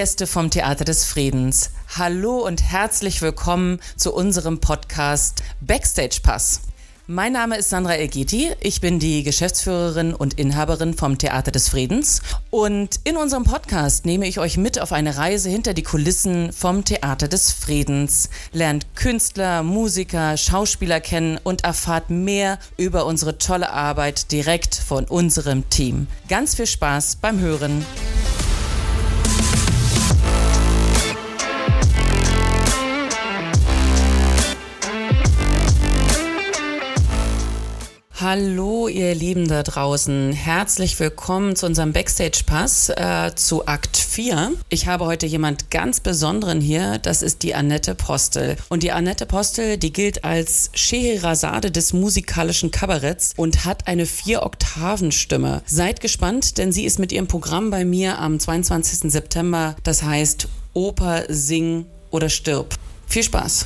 Gäste vom Theater des Friedens, hallo und herzlich willkommen zu unserem Podcast Backstage Pass. Mein Name ist Sandra Elgiti. Ich bin die Geschäftsführerin und Inhaberin vom Theater des Friedens. Und in unserem Podcast nehme ich euch mit auf eine Reise hinter die Kulissen vom Theater des Friedens. Lernt Künstler, Musiker, Schauspieler kennen und erfahrt mehr über unsere tolle Arbeit direkt von unserem Team. Ganz viel Spaß beim Hören. Hallo, ihr Lieben da draußen. Herzlich willkommen zu unserem Backstage-Pass äh, zu Akt 4. Ich habe heute jemand ganz Besonderen hier. Das ist die Annette Postel. Und die Annette Postel, die gilt als Scheherazade des musikalischen Kabaretts und hat eine Vier-Oktaven-Stimme. Seid gespannt, denn sie ist mit ihrem Programm bei mir am 22. September. Das heißt Oper, Sing oder Stirb. Viel Spaß.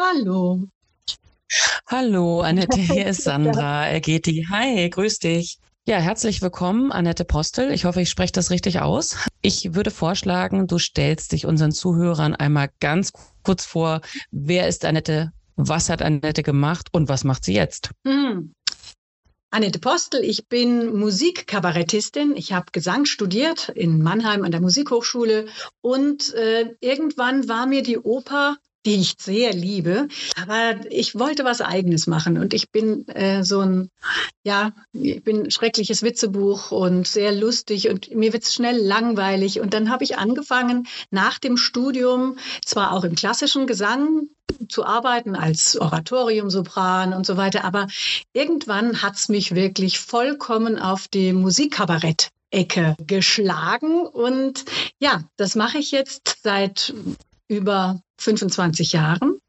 Hallo. Hallo, Annette, hier ist Sandra Ergeti. Hi, grüß dich. Ja, herzlich willkommen, Annette Postel. Ich hoffe, ich spreche das richtig aus. Ich würde vorschlagen, du stellst dich unseren Zuhörern einmal ganz kurz vor. Wer ist Annette? Was hat Annette gemacht und was macht sie jetzt? Hm. Annette Postel, ich bin Musikkabarettistin. Ich habe Gesang studiert in Mannheim an der Musikhochschule und äh, irgendwann war mir die Oper die ich sehr liebe. Aber ich wollte was Eigenes machen und ich bin äh, so ein, ja, ich bin ein schreckliches Witzebuch und sehr lustig und mir wird es schnell langweilig. Und dann habe ich angefangen, nach dem Studium, zwar auch im klassischen Gesang, zu arbeiten als Oratoriumsopran und so weiter. Aber irgendwann hat es mich wirklich vollkommen auf die Musikkabarett Ecke geschlagen. Und ja, das mache ich jetzt seit über 25 Jahren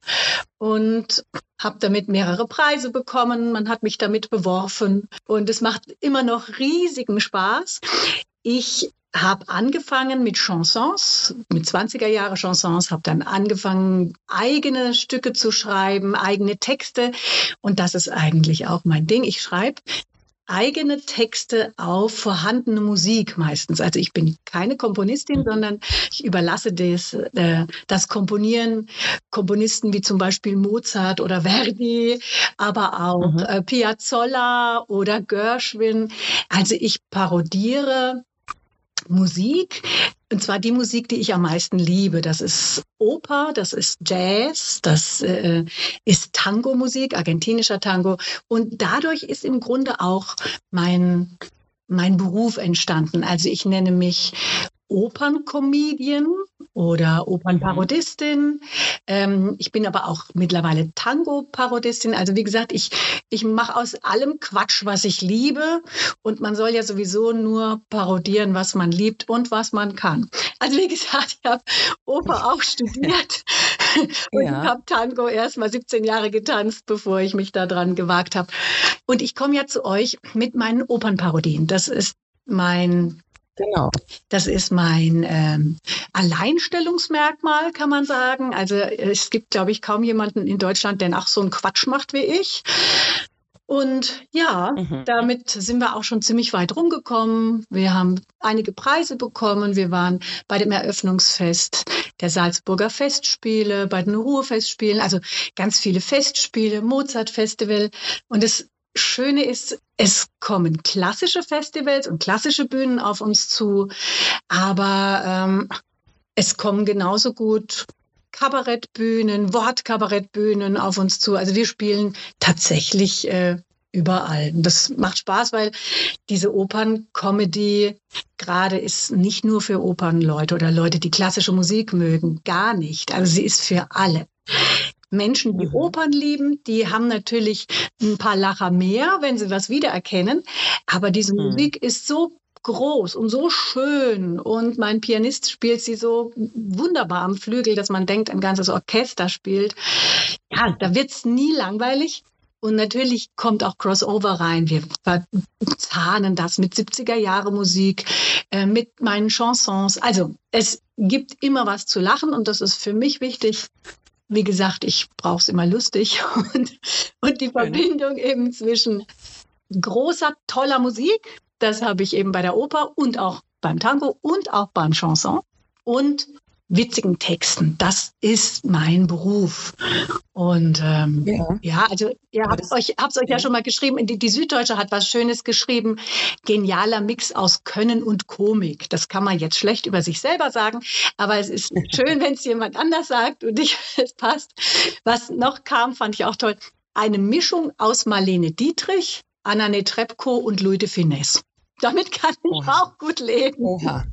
und habe damit mehrere Preise bekommen. Man hat mich damit beworfen und es macht immer noch riesigen Spaß. Ich habe angefangen mit Chansons, mit 20er Jahre Chansons, habe dann angefangen, eigene Stücke zu schreiben, eigene Texte. Und das ist eigentlich auch mein Ding. Ich schreibe eigene Texte auf vorhandene Musik meistens. Also ich bin keine Komponistin, sondern ich überlasse das, äh, das Komponieren Komponisten wie zum Beispiel Mozart oder Verdi, aber auch mhm. äh, Piazzolla oder Gershwin. Also ich parodiere Musik, und zwar die Musik, die ich am meisten liebe. Das ist Oper, das ist Jazz, das äh, ist Tango-Musik, argentinischer Tango. Und dadurch ist im Grunde auch mein, mein Beruf entstanden. Also ich nenne mich Opernkomedien oder Opernparodistin. Ähm, ich bin aber auch mittlerweile Tango-Parodistin. Also wie gesagt, ich, ich mache aus allem Quatsch, was ich liebe. Und man soll ja sowieso nur parodieren, was man liebt und was man kann. Also wie gesagt, ich habe Oper auch studiert und ja. habe Tango erst mal 17 Jahre getanzt, bevor ich mich daran gewagt habe. Und ich komme ja zu euch mit meinen Opernparodien. Das ist mein Genau. Das ist mein ähm, Alleinstellungsmerkmal, kann man sagen. Also es gibt, glaube ich, kaum jemanden in Deutschland, der auch so einen Quatsch macht wie ich. Und ja, mhm. damit sind wir auch schon ziemlich weit rumgekommen. Wir haben einige Preise bekommen. Wir waren bei dem Eröffnungsfest der Salzburger Festspiele, bei den Ruhrfestspielen, also ganz viele Festspiele, Mozart-Festival. Und es Schöne ist, es kommen klassische Festivals und klassische Bühnen auf uns zu, aber ähm, es kommen genauso gut Kabarettbühnen, Wortkabarettbühnen auf uns zu. Also wir spielen tatsächlich äh, überall. Das macht Spaß, weil diese Opern-Comedy gerade ist nicht nur für Opernleute oder Leute, die klassische Musik mögen, gar nicht. Also sie ist für alle. Menschen, die mhm. Opern lieben, die haben natürlich ein paar Lacher mehr, wenn sie was wiedererkennen. Aber diese mhm. Musik ist so groß und so schön und mein Pianist spielt sie so wunderbar am Flügel, dass man denkt, ein ganzes Orchester spielt. Ja, da wird's nie langweilig. Und natürlich kommt auch Crossover rein. Wir verzahnen das mit 70er Jahre Musik, äh, mit meinen Chansons. Also es gibt immer was zu lachen und das ist für mich wichtig wie gesagt, ich brauche es immer lustig und, und die Verbindung eben zwischen großer, toller Musik Das habe ich eben bei der Oper und auch beim Tango und auch beim Chanson. Und witzigen Texten. Das ist mein Beruf. Und ähm, ja. ja. also ihr habt euch, hab's euch ja. ja schon mal geschrieben. Die, die, Süddeutsche hat was Schönes geschrieben. Genialer Mix aus Können und Komik. Das kann man jetzt schlecht über sich selber sagen, aber es ist schön, wenn es jemand anders sagt und ich, es passt. Was noch kam, fand ich auch toll. Eine Mischung aus Marlene Dietrich, Anna Netrebko und Louis de Finesse. Damit kann ich Oha. auch gut leben. Oha.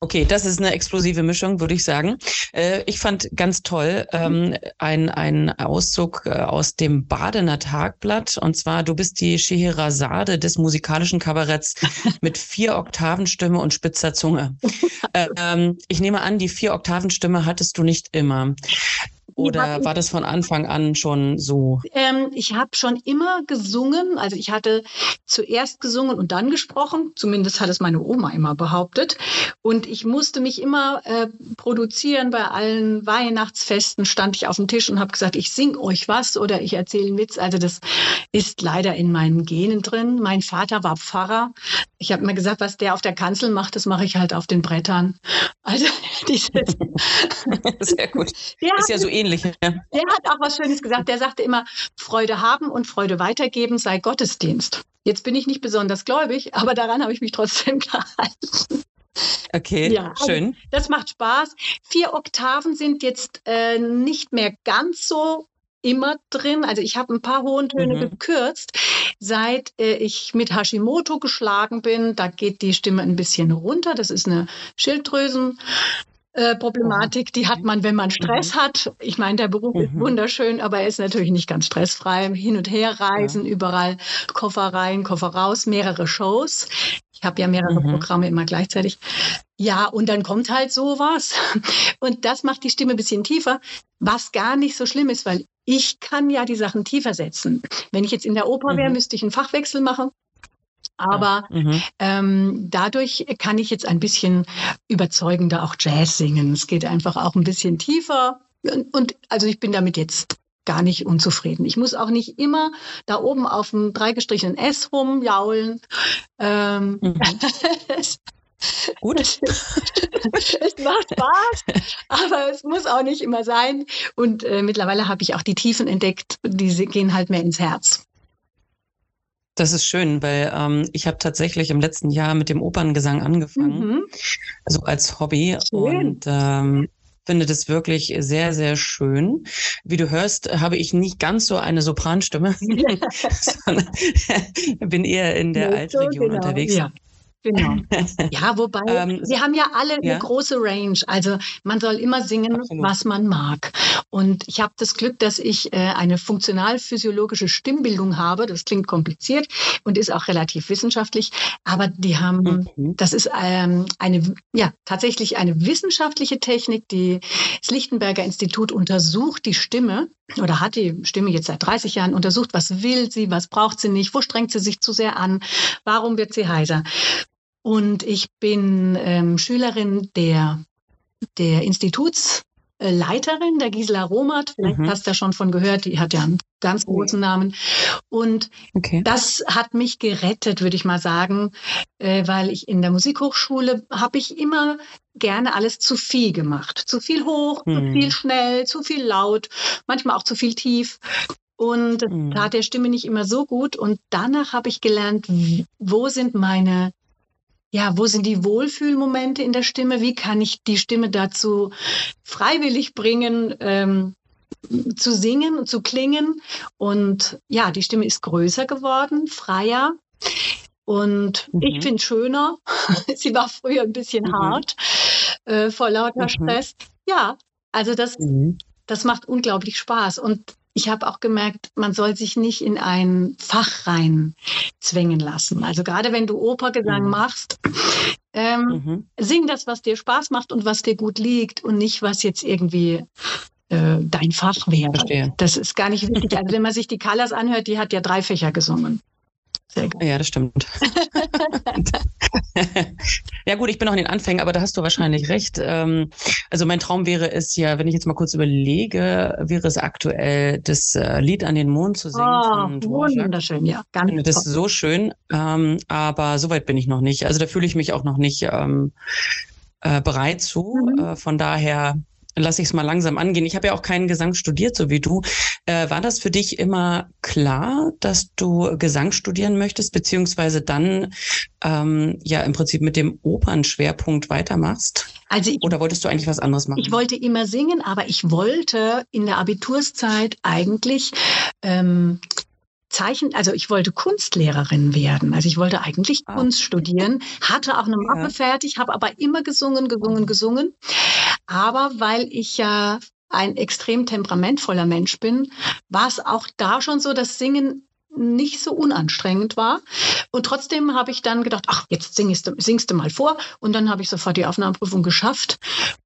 Okay, das ist eine explosive Mischung, würde ich sagen. Äh, ich fand ganz toll ähm, ein, ein Auszug äh, aus dem Badener Tagblatt. Und zwar, du bist die Scheherazade des musikalischen Kabaretts mit vier Oktavenstimme und spitzer Zunge. Äh, ähm, ich nehme an, die vier Oktavenstimme hattest du nicht immer. Oder war das von Anfang an schon so? Ähm, ich habe schon immer gesungen. Also ich hatte zuerst gesungen und dann gesprochen. Zumindest hat es meine Oma immer behauptet. Und ich musste mich immer äh, produzieren. Bei allen Weihnachtsfesten stand ich auf dem Tisch und habe gesagt, ich sing euch was oder ich erzähle einen Witz. Also das ist leider in meinen Genen drin. Mein Vater war Pfarrer. Ich habe mir gesagt, was der auf der Kanzel macht, das mache ich halt auf den Brettern. Also dieses. Sehr gut. Ja, ist ja so ähnlich. Ja. Der hat auch was Schönes gesagt. Der sagte immer, Freude haben und Freude weitergeben sei Gottesdienst. Jetzt bin ich nicht besonders gläubig, aber daran habe ich mich trotzdem gehalten. Okay, ja, also schön. das macht Spaß. Vier Oktaven sind jetzt äh, nicht mehr ganz so immer drin. Also ich habe ein paar hohen Töne mhm. gekürzt. Seit äh, ich mit Hashimoto geschlagen bin, da geht die Stimme ein bisschen runter. Das ist eine Schilddrüsen. Äh, Problematik, die hat man, wenn man Stress mhm. hat. Ich meine, der Beruf mhm. ist wunderschön, aber er ist natürlich nicht ganz stressfrei. Hin und her reisen, ja. überall Koffer rein, Koffer raus, mehrere Shows. Ich habe ja mehrere mhm. Programme immer gleichzeitig. Ja, und dann kommt halt sowas. Und das macht die Stimme ein bisschen tiefer, was gar nicht so schlimm ist, weil ich kann ja die Sachen tiefer setzen. Wenn ich jetzt in der Oper wäre, mhm. müsste ich einen Fachwechsel machen. Aber ja. mhm. ähm, dadurch kann ich jetzt ein bisschen überzeugender auch Jazz singen. Es geht einfach auch ein bisschen tiefer. Und, und also ich bin damit jetzt gar nicht unzufrieden. Ich muss auch nicht immer da oben auf dem dreigestrichenen S rumjaulen. Ähm, mhm. Gut. es macht Spaß, aber es muss auch nicht immer sein. Und äh, mittlerweile habe ich auch die Tiefen entdeckt, die gehen halt mehr ins Herz. Das ist schön, weil ähm, ich habe tatsächlich im letzten Jahr mit dem Operngesang angefangen, mhm. also als Hobby schön. und ähm, finde das wirklich sehr, sehr schön. Wie du hörst, habe ich nicht ganz so eine Sopranstimme, sondern bin eher in der Altregion genau. unterwegs. Ja. Genau. Ja, wobei, ähm, wir haben ja alle ja? eine große Range. Also man soll immer singen, Absolut. was man mag. Und ich habe das Glück, dass ich äh, eine funktional-physiologische Stimmbildung habe. Das klingt kompliziert und ist auch relativ wissenschaftlich. Aber die haben, mhm. das ist ähm, eine, ja, tatsächlich eine wissenschaftliche Technik. Die, das Lichtenberger Institut untersucht die Stimme oder hat die Stimme jetzt seit 30 Jahren untersucht, was will sie, was braucht sie nicht, wo strengt sie sich zu sehr an, warum wird sie heiser. Und ich bin ähm, Schülerin der, der Institutsleiterin, der Gisela Romat. Vielleicht mhm. hast du da schon von gehört, die hat ja einen ganz großen Namen. Und okay. das hat mich gerettet, würde ich mal sagen, äh, weil ich in der Musikhochschule habe ich immer gerne alles zu viel gemacht. Zu viel hoch, mhm. zu viel schnell, zu viel laut, manchmal auch zu viel tief. Und mhm. tat der Stimme nicht immer so gut. Und danach habe ich gelernt, wo sind meine ja, wo sind die Wohlfühlmomente in der Stimme? Wie kann ich die Stimme dazu freiwillig bringen, ähm, zu singen und zu klingen? Und ja, die Stimme ist größer geworden, freier. Und mhm. ich finde schöner. Sie war früher ein bisschen mhm. hart äh, vor lauter mhm. Stress. Ja, also das, mhm. das macht unglaublich Spaß. Und ich habe auch gemerkt, man soll sich nicht in ein Fach rein zwängen lassen. Also gerade wenn du Opergesang mhm. machst, ähm, mhm. sing das, was dir Spaß macht und was dir gut liegt und nicht, was jetzt irgendwie äh, dein Fach wäre. Verstehe. Das ist gar nicht wichtig. Also wenn man sich die Callas anhört, die hat ja drei Fächer gesungen. Ja, das stimmt. Ja gut, ich bin noch in den Anfängen, aber da hast du wahrscheinlich recht. Ähm, also mein Traum wäre es ja, wenn ich jetzt mal kurz überlege, wäre es aktuell das äh, Lied an den Mond zu singen. Oh, wunderschön, ja. Ganz das ist so schön, ähm, aber soweit bin ich noch nicht. Also da fühle ich mich auch noch nicht ähm, äh, bereit zu. Mhm. Äh, von daher lasse ich es mal langsam angehen. Ich habe ja auch keinen Gesang studiert, so wie du. Äh, war das für dich immer klar, dass du Gesang studieren möchtest, beziehungsweise dann ähm, ja im Prinzip mit dem Opernschwerpunkt weitermachst? Also ich, Oder wolltest du eigentlich was anderes machen? Ich wollte immer singen, aber ich wollte in der Abiturszeit eigentlich ähm, Zeichen, also ich wollte Kunstlehrerin werden. Also ich wollte eigentlich ah. Kunst studieren, hatte auch eine Mappe ja. fertig, habe aber immer gesungen, gesungen, gesungen. Aber weil ich ja ein extrem temperamentvoller Mensch bin, war es auch da schon so, dass Singen nicht so unanstrengend war. Und trotzdem habe ich dann gedacht, ach, jetzt singst du, singst du mal vor. Und dann habe ich sofort die Aufnahmeprüfung geschafft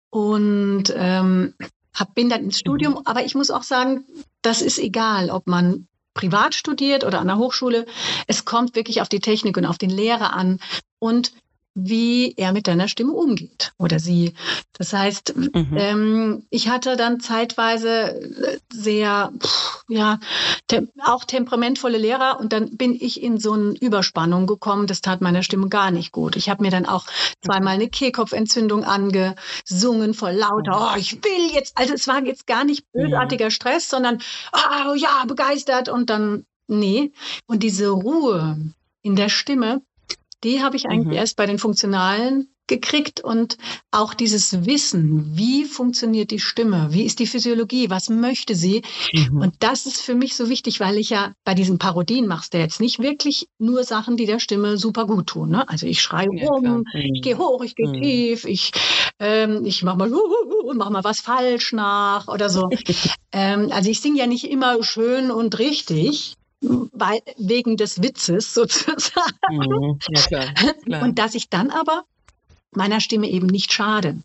und ähm, hab, bin dann ins Studium. Aber ich muss auch sagen, das ist egal, ob man privat studiert oder an der Hochschule. Es kommt wirklich auf die Technik und auf den Lehrer an und wie er mit deiner Stimme umgeht oder sie. Das heißt, mhm. ähm, ich hatte dann zeitweise sehr, pff, ja, te auch temperamentvolle Lehrer und dann bin ich in so eine Überspannung gekommen. Das tat meiner Stimme gar nicht gut. Ich habe mir dann auch zweimal eine Kehlkopfentzündung angesungen vor lauter, oh, ich will jetzt, also es war jetzt gar nicht bösartiger Stress, sondern, oh, ja, begeistert und dann, nee. Und diese Ruhe in der Stimme, die habe ich eigentlich mhm. erst bei den Funktionalen gekriegt und auch dieses Wissen, wie funktioniert die Stimme, wie ist die Physiologie, was möchte sie. Mhm. Und das ist für mich so wichtig, weil ich ja bei diesen Parodien machst du jetzt nicht wirklich nur Sachen, die der Stimme super gut tun. Ne? Also ich schreie ja, rum, mhm. ich gehe hoch, ich gehe mhm. tief, ich, ähm, ich mach mal, mach mal was falsch nach oder so. ähm, also ich singe ja nicht immer schön und richtig, wegen des Witzes sozusagen. Mhm, ja, klar, klar. Und dass ich dann aber meiner Stimme eben nicht schade.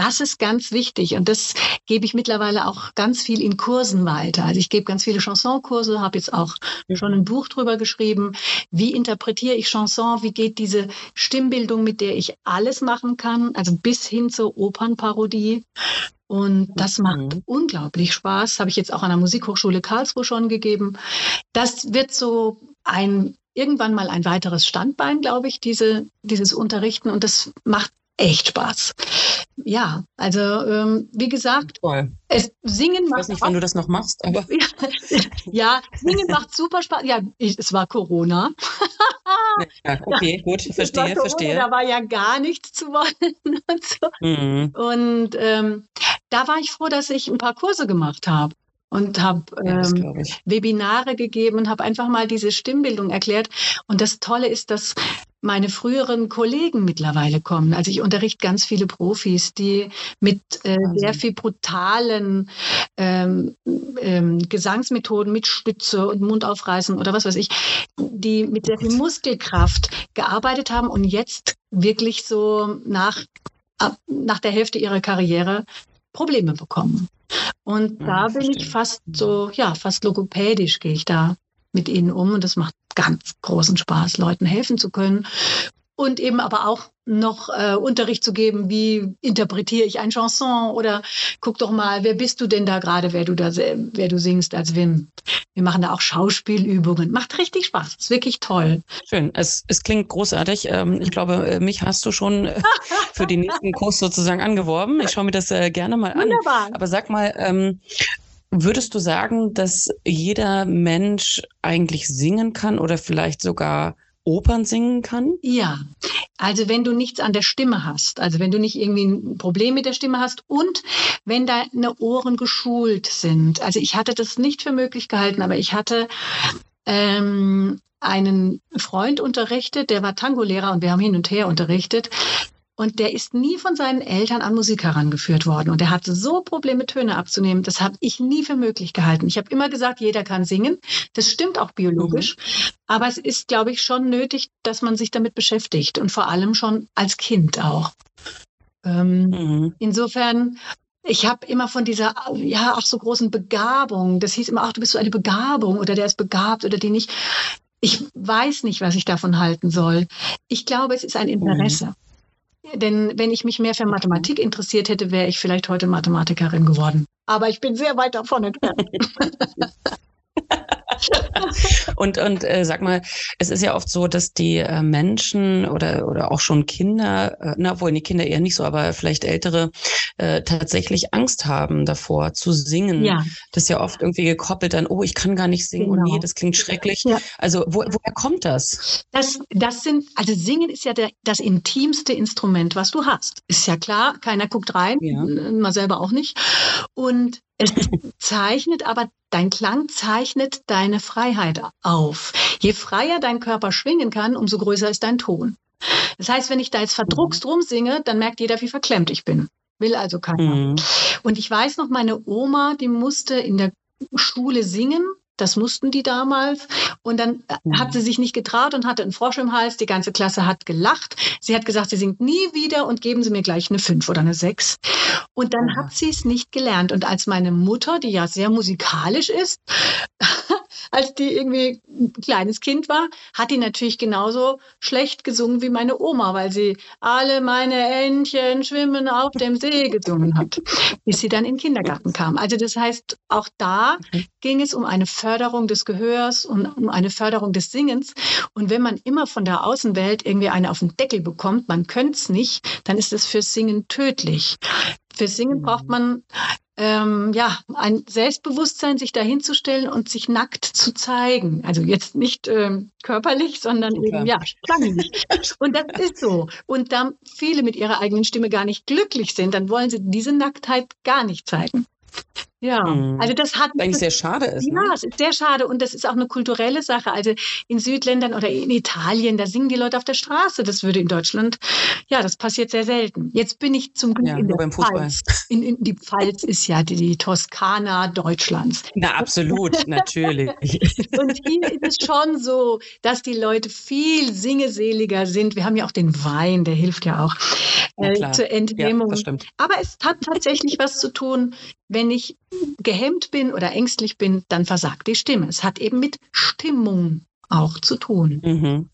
Das ist ganz wichtig und das gebe ich mittlerweile auch ganz viel in Kursen weiter. Also ich gebe ganz viele Chansonkurse, habe jetzt auch schon ein Buch drüber geschrieben. Wie interpretiere ich Chanson? Wie geht diese Stimmbildung, mit der ich alles machen kann, also bis hin zur Opernparodie? Und das macht mhm. unglaublich Spaß. Habe ich jetzt auch an der Musikhochschule Karlsruhe schon gegeben. Das wird so ein irgendwann mal ein weiteres Standbein, glaube ich, diese, dieses Unterrichten. Und das macht echt Spaß. Ja, also ähm, wie gesagt, Toll. es singen macht. Ich weiß nicht, wann du das noch machst, aber ja, singen macht super Spaß. Ja, ich, es war Corona. ja, okay, gut, verstehe, Corona, verstehe. Da war ja gar nichts zu wollen und so. Mhm. Und ähm, da war ich froh, dass ich ein paar Kurse gemacht habe und habe ähm, Webinare gegeben und habe einfach mal diese Stimmbildung erklärt. Und das Tolle ist, dass meine früheren Kollegen mittlerweile kommen. Also ich unterrichte ganz viele Profis, die mit äh, sehr viel brutalen ähm, ähm, Gesangsmethoden mit Stütze und Mund aufreißen oder was weiß ich, die mit sehr viel Muskelkraft gearbeitet haben und jetzt wirklich so nach, nach der Hälfte ihrer Karriere Probleme bekommen. Und da bin verstehe. ich fast so, ja, fast logopädisch gehe ich da mit ihnen um und das macht ganz großen Spaß, Leuten helfen zu können und eben aber auch noch äh, Unterricht zu geben, wie interpretiere ich ein Chanson oder guck doch mal, wer bist du denn da gerade, wer du da, wer du singst als Wim. Wir machen da auch Schauspielübungen. Macht richtig Spaß. Ist wirklich toll. Schön. Es, es klingt großartig. Ähm, ich glaube, äh, mich hast du schon äh, für den nächsten Kurs sozusagen angeworben. Ich schaue mir das gerne mal an. Wunderbar. Aber sag mal, ähm, Würdest du sagen, dass jeder Mensch eigentlich singen kann oder vielleicht sogar Opern singen kann? Ja, also wenn du nichts an der Stimme hast, also wenn du nicht irgendwie ein Problem mit der Stimme hast und wenn deine Ohren geschult sind. Also ich hatte das nicht für möglich gehalten, aber ich hatte ähm, einen Freund unterrichtet, der war Tango-Lehrer und wir haben hin und her unterrichtet. Und der ist nie von seinen Eltern an Musik herangeführt worden. Und er hatte so Probleme, Töne abzunehmen. Das habe ich nie für möglich gehalten. Ich habe immer gesagt, jeder kann singen. Das stimmt auch biologisch. Mhm. Aber es ist, glaube ich, schon nötig, dass man sich damit beschäftigt. Und vor allem schon als Kind auch. Ähm, mhm. Insofern ich habe immer von dieser, ja, auch so großen Begabung, das hieß immer, ach, du bist so eine Begabung oder der ist begabt oder die nicht. Ich weiß nicht, was ich davon halten soll. Ich glaube, es ist ein Interesse. Mhm. Denn wenn ich mich mehr für Mathematik interessiert hätte, wäre ich vielleicht heute Mathematikerin geworden. Aber ich bin sehr weit davon entfernt. und und äh, sag mal, es ist ja oft so, dass die äh, Menschen oder oder auch schon Kinder, äh, na wohl die Kinder eher nicht so, aber vielleicht ältere äh, tatsächlich Angst haben davor zu singen. Ja. Das ist ja oft irgendwie gekoppelt an, oh, ich kann gar nicht singen genau. und nee, das klingt schrecklich. Ja. Also wo, woher kommt das? Das das sind also Singen ist ja der, das intimste Instrument, was du hast. Ist ja klar, keiner guckt rein, ja. man selber auch nicht. Und es zeichnet aber, dein Klang zeichnet deine Freiheit auf. Je freier dein Körper schwingen kann, umso größer ist dein Ton. Das heißt, wenn ich da jetzt verdruckst mhm. rumsinge, dann merkt jeder, wie verklemmt ich bin. Will also keiner. Mhm. Und ich weiß noch, meine Oma, die musste in der Schule singen das mussten die damals. Und dann mhm. hat sie sich nicht getraut und hatte einen Frosch im Hals. Die ganze Klasse hat gelacht. Sie hat gesagt, sie singt nie wieder und geben Sie mir gleich eine fünf oder eine sechs. Und dann ja. hat sie es nicht gelernt. Und als meine Mutter, die ja sehr musikalisch ist, als die irgendwie ein kleines Kind war, hat die natürlich genauso schlecht gesungen wie meine Oma, weil sie alle meine Entchen schwimmen auf dem See gesungen hat, bis sie dann in den Kindergarten kam. Also das heißt, auch da okay. ging es um eine Förderung des Gehörs und um eine Förderung des Singens. Und wenn man immer von der Außenwelt irgendwie eine auf den Deckel bekommt, man könnte es nicht, dann ist es fürs Singen tödlich. Für Singen braucht mhm. man ähm, ja, ein Selbstbewusstsein, sich dahinzustellen und sich nackt zu zeigen. Also jetzt nicht ähm, körperlich, sondern ja, eben, ja, klanglich. und das ist so. Und da viele mit ihrer eigenen Stimme gar nicht glücklich sind, dann wollen sie diese Nacktheit gar nicht zeigen. Ja, mhm. also das hat. Eigentlich sehr schade ist. Ja, ne? es ist sehr schade und das ist auch eine kulturelle Sache. Also in Südländern oder in Italien, da singen die Leute auf der Straße. Das würde in Deutschland, ja, das passiert sehr selten. Jetzt bin ich zum Glück ja, in der beim Pfalz. In, in, die Pfalz ist ja die, die Toskana Deutschlands. Na, absolut, natürlich. und hier ist es schon so, dass die Leute viel singeseliger sind. Wir haben ja auch den Wein, der hilft ja auch äh, zur Enthemmung. Ja, Aber es hat tatsächlich was zu tun, wenn ich gehemmt bin oder ängstlich bin, dann versagt die Stimme. Es hat eben mit Stimmung auch zu tun. Mhm.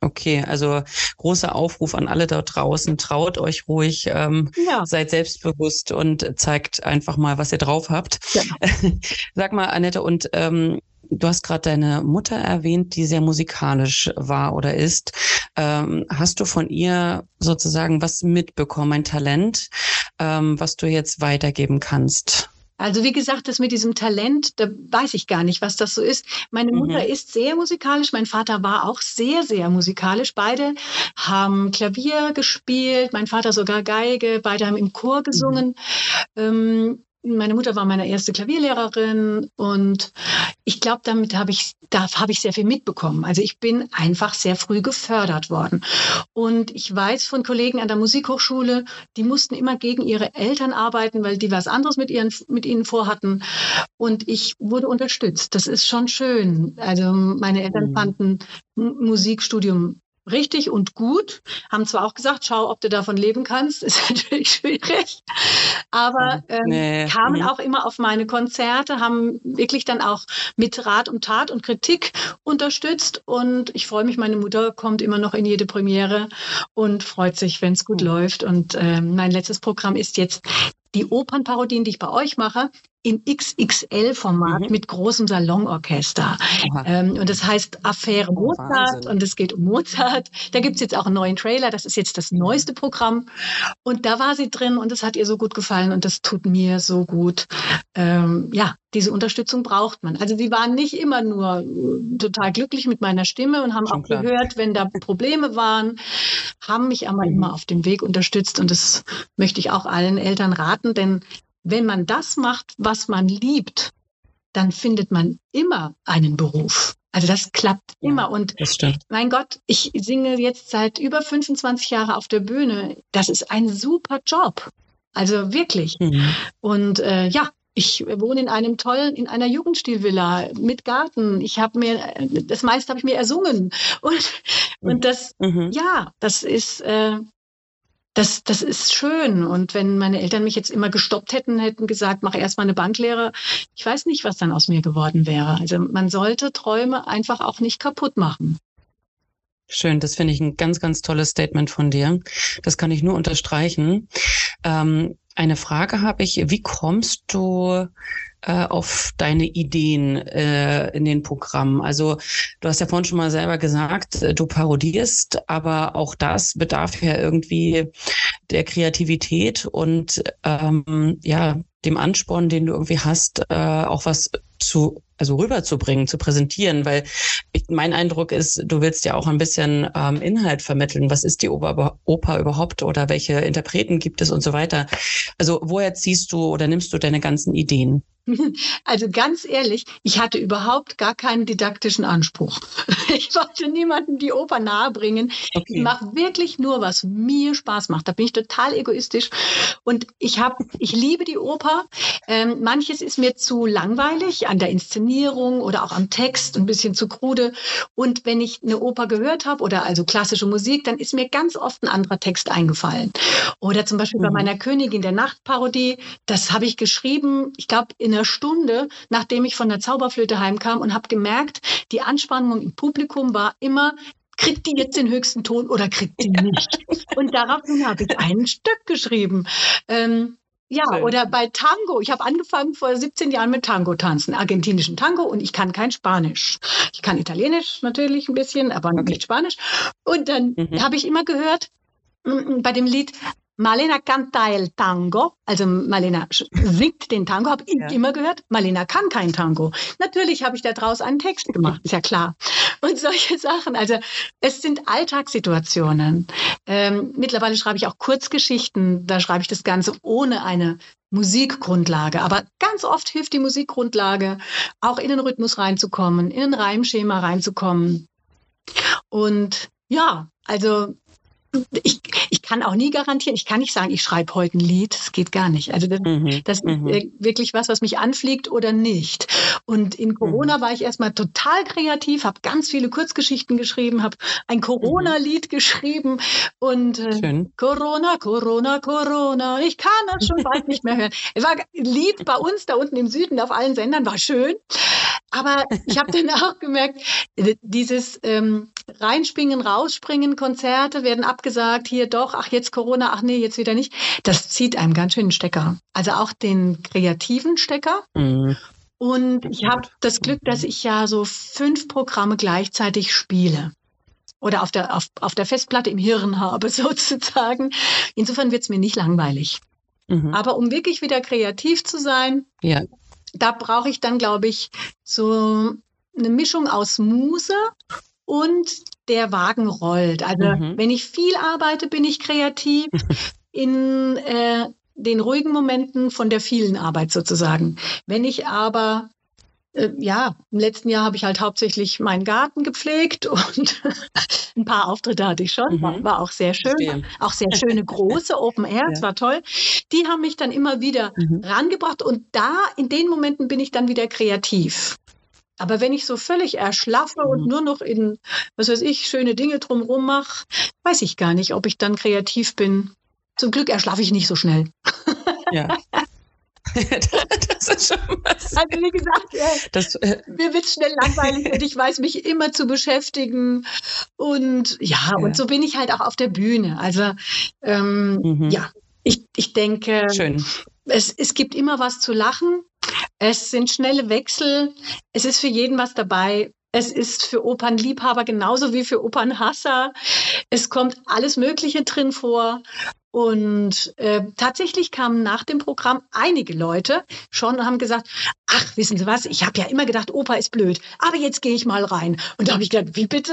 Okay, also großer Aufruf an alle da draußen. Traut euch ruhig, ähm, ja. seid selbstbewusst und zeigt einfach mal, was ihr drauf habt. Ja. Sag mal, Annette, und ähm, du hast gerade deine Mutter erwähnt, die sehr musikalisch war oder ist. Ähm, hast du von ihr sozusagen was mitbekommen, ein Talent, ähm, was du jetzt weitergeben kannst? Also wie gesagt, das mit diesem Talent, da weiß ich gar nicht, was das so ist. Meine Mutter mhm. ist sehr musikalisch, mein Vater war auch sehr, sehr musikalisch. Beide haben Klavier gespielt, mein Vater sogar Geige, beide haben im Chor gesungen. Mhm. Ähm, meine Mutter war meine erste Klavierlehrerin und ich glaube, damit habe ich, da habe ich sehr viel mitbekommen. Also ich bin einfach sehr früh gefördert worden. Und ich weiß von Kollegen an der Musikhochschule, die mussten immer gegen ihre Eltern arbeiten, weil die was anderes mit, ihren, mit ihnen vorhatten. Und ich wurde unterstützt. Das ist schon schön. Also meine Eltern mhm. fanden Musikstudium richtig und gut. Haben zwar auch gesagt, schau, ob du davon leben kannst, ist natürlich schwierig. Aber ähm, nee. kamen auch immer auf meine Konzerte, haben wirklich dann auch mit Rat und Tat und Kritik unterstützt. Und ich freue mich, meine Mutter kommt immer noch in jede Premiere und freut sich, wenn es gut mhm. läuft. Und ähm, mein letztes Programm ist jetzt die Opernparodien, die ich bei euch mache, in XXL-Format mhm. mit großem Salonorchester. Ähm, und das heißt Affäre oh, Mozart Wahnsinn. und es geht um Mozart. Da gibt's jetzt auch einen neuen Trailer, das ist jetzt das neueste Programm. Und da war sie drin und es hat ihr so gut gefallen und das tut mir so gut. Ähm, ja, diese Unterstützung braucht man. Also sie waren nicht immer nur äh, total glücklich mit meiner Stimme und haben Schon auch klar. gehört, wenn da Probleme waren, haben mich aber mhm. immer auf dem Weg unterstützt und das möchte ich auch allen Eltern raten, denn wenn man das macht, was man liebt, dann findet man immer einen Beruf. Also das klappt ja, immer. Und mein Gott, ich singe jetzt seit über 25 Jahren auf der Bühne. Das ist ein super Job. Also wirklich. Mhm. Und äh, ja, ich wohne in einem tollen, in einer Jugendstilvilla mit Garten. Ich habe mir, das meiste habe ich mir ersungen. Und, und das, mhm. ja, das ist, äh, das, das ist schön. Und wenn meine Eltern mich jetzt immer gestoppt hätten, hätten gesagt, mach erst mal eine Banklehre, ich weiß nicht, was dann aus mir geworden wäre. Also man sollte Träume einfach auch nicht kaputt machen. Schön, das finde ich ein ganz, ganz tolles Statement von dir. Das kann ich nur unterstreichen. Ähm, eine Frage habe ich, wie kommst du äh, auf deine Ideen äh, in den Programmen? Also du hast ja vorhin schon mal selber gesagt, äh, du parodierst, aber auch das bedarf ja irgendwie der Kreativität und ähm, ja dem Ansporn, den du irgendwie hast, äh, auch was zu also rüberzubringen, zu präsentieren, weil ich, mein Eindruck ist, du willst ja auch ein bisschen ähm, Inhalt vermitteln. Was ist die Oper, Oper überhaupt oder welche Interpreten gibt es und so weiter? Also woher ziehst du oder nimmst du deine ganzen Ideen? Also ganz ehrlich, ich hatte überhaupt gar keinen didaktischen Anspruch. Ich wollte niemandem die Oper nahebringen. Okay. Ich mache wirklich nur, was mir Spaß macht. Da bin ich total egoistisch. Und ich habe, ich liebe die Oper. Ähm, manches ist mir zu langweilig an der Inszenierung oder auch am Text, ein bisschen zu krude. Und wenn ich eine Oper gehört habe oder also klassische Musik, dann ist mir ganz oft ein anderer Text eingefallen. Oder zum Beispiel mhm. bei meiner Königin der Nachtparodie, das habe ich geschrieben, ich glaube, in einer Stunde, nachdem ich von der Zauberflöte heimkam und habe gemerkt, die Anspannung im Publikum war immer, kriegt die jetzt den höchsten Ton oder kriegt die nicht? Und daraufhin habe ich ein Stück geschrieben. Ähm, ja, Schön. oder bei Tango. Ich habe angefangen vor 17 Jahren mit Tango tanzen, argentinischen Tango und ich kann kein Spanisch. Ich kann Italienisch natürlich ein bisschen, aber okay. nicht Spanisch. Und dann mhm. habe ich immer gehört mm, mm, bei dem Lied Marlena canta el Tango, also Marlena singt den Tango, habe ich ja. immer gehört. Marlena kann kein Tango. Natürlich habe ich da draus einen Text gemacht, ist ja klar. Und solche Sachen. Also es sind Alltagssituationen. Ähm, mittlerweile schreibe ich auch Kurzgeschichten. Da schreibe ich das Ganze ohne eine Musikgrundlage. Aber ganz oft hilft die Musikgrundlage, auch in den Rhythmus reinzukommen, in ein Reimschema reinzukommen. Und ja, also ich, ich kann auch nie garantieren, ich kann nicht sagen, ich schreibe heute ein Lied, das geht gar nicht. Also das, mhm. das ist mhm. wirklich was, was mich anfliegt oder nicht. Und in Corona mhm. war ich erstmal total kreativ, habe ganz viele Kurzgeschichten geschrieben, habe ein Corona-Lied mhm. geschrieben und äh, Corona, Corona, Corona, ich kann das schon bald nicht mehr hören. Es war ein Lied bei uns da unten im Süden auf allen Sendern, war schön. Aber ich habe dann auch gemerkt, dieses ähm, Reinspringen, Rausspringen, Konzerte werden abgesagt, hier doch, ach jetzt Corona, ach nee, jetzt wieder nicht. Das zieht einem ganz schön den Stecker. Also auch den kreativen Stecker. Mhm. Und ich habe das Glück, dass ich ja so fünf Programme gleichzeitig spiele. Oder auf der, auf, auf der Festplatte im Hirn habe, sozusagen. Insofern wird es mir nicht langweilig. Mhm. Aber um wirklich wieder kreativ zu sein, ja da brauche ich dann, glaube ich, so eine Mischung aus Muse und der Wagen rollt. Also mhm. wenn ich viel arbeite, bin ich kreativ. In äh, den ruhigen Momenten von der vielen Arbeit sozusagen. Wenn ich aber äh, ja, im letzten Jahr habe ich halt hauptsächlich meinen Garten gepflegt und ein paar Auftritte hatte ich schon, war, mhm. war auch sehr schön, Verstehen. auch sehr schöne große Open Air, ja. war toll. Die haben mich dann immer wieder mhm. rangebracht und da in den Momenten bin ich dann wieder kreativ. Aber wenn ich so völlig erschlaffe mhm. und nur noch in, was weiß ich, schöne Dinge drumherum mache, weiß ich gar nicht, ob ich dann kreativ bin. Zum Glück erschlafe ich nicht so schnell. Ja. das ist schon was. Also wie gesagt, äh, das, äh, mir wird schnell langweilig und ich weiß mich immer zu beschäftigen. Und ja, ja, und so bin ich halt auch auf der Bühne. Also ähm, mhm. ja, ich, ich denke, Schön. Es, es gibt immer was zu lachen. Es sind schnelle Wechsel. Es ist für jeden was dabei. Es ist für Opernliebhaber genauso wie für Opernhasser. Es kommt alles Mögliche drin vor. Und äh, tatsächlich kamen nach dem Programm einige Leute schon und haben gesagt, ach, wissen Sie was, ich habe ja immer gedacht, Opa ist blöd, aber jetzt gehe ich mal rein. Und da habe ich gedacht, wie bitte?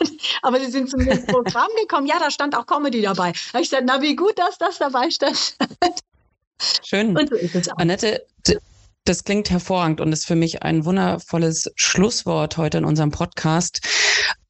aber Sie sind zum Programm gekommen, ja, da stand auch Comedy dabei. Da habe ich gesagt, na, wie gut, dass das dabei stand. Schön. Und so ist es auch. Annette, das klingt hervorragend und ist für mich ein wundervolles Schlusswort heute in unserem Podcast.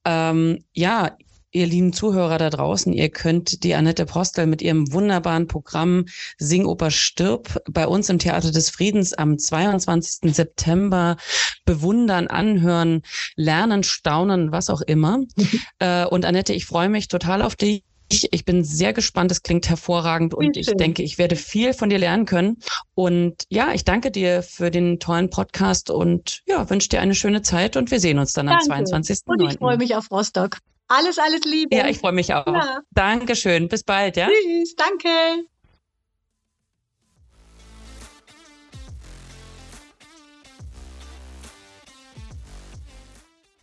Ähm, ja, ihr lieben Zuhörer da draußen, ihr könnt die Annette Postel mit ihrem wunderbaren Programm Singoper Stirb bei uns im Theater des Friedens am 22. September bewundern, anhören, lernen, staunen, was auch immer. äh, und Annette, ich freue mich total auf dich ich, bin sehr gespannt. Es klingt hervorragend und ich denke, ich werde viel von dir lernen können. Und ja, ich danke dir für den tollen Podcast und ja, wünsche dir eine schöne Zeit und wir sehen uns dann danke. am 22.09. Und ich freue mich auf Rostock. Alles, alles Liebe. Ja, ich freue mich auch. Ja. Dankeschön. Bis bald, ja? Tschüss, danke.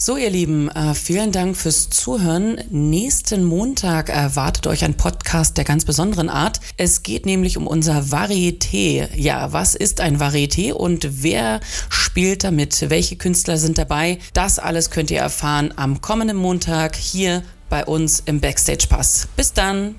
So, ihr Lieben, äh, vielen Dank fürs Zuhören. Nächsten Montag erwartet euch ein Podcast der ganz besonderen Art. Es geht nämlich um unser Varieté. Ja, was ist ein Varieté und wer spielt damit? Welche Künstler sind dabei? Das alles könnt ihr erfahren am kommenden Montag hier bei uns im Backstage Pass. Bis dann!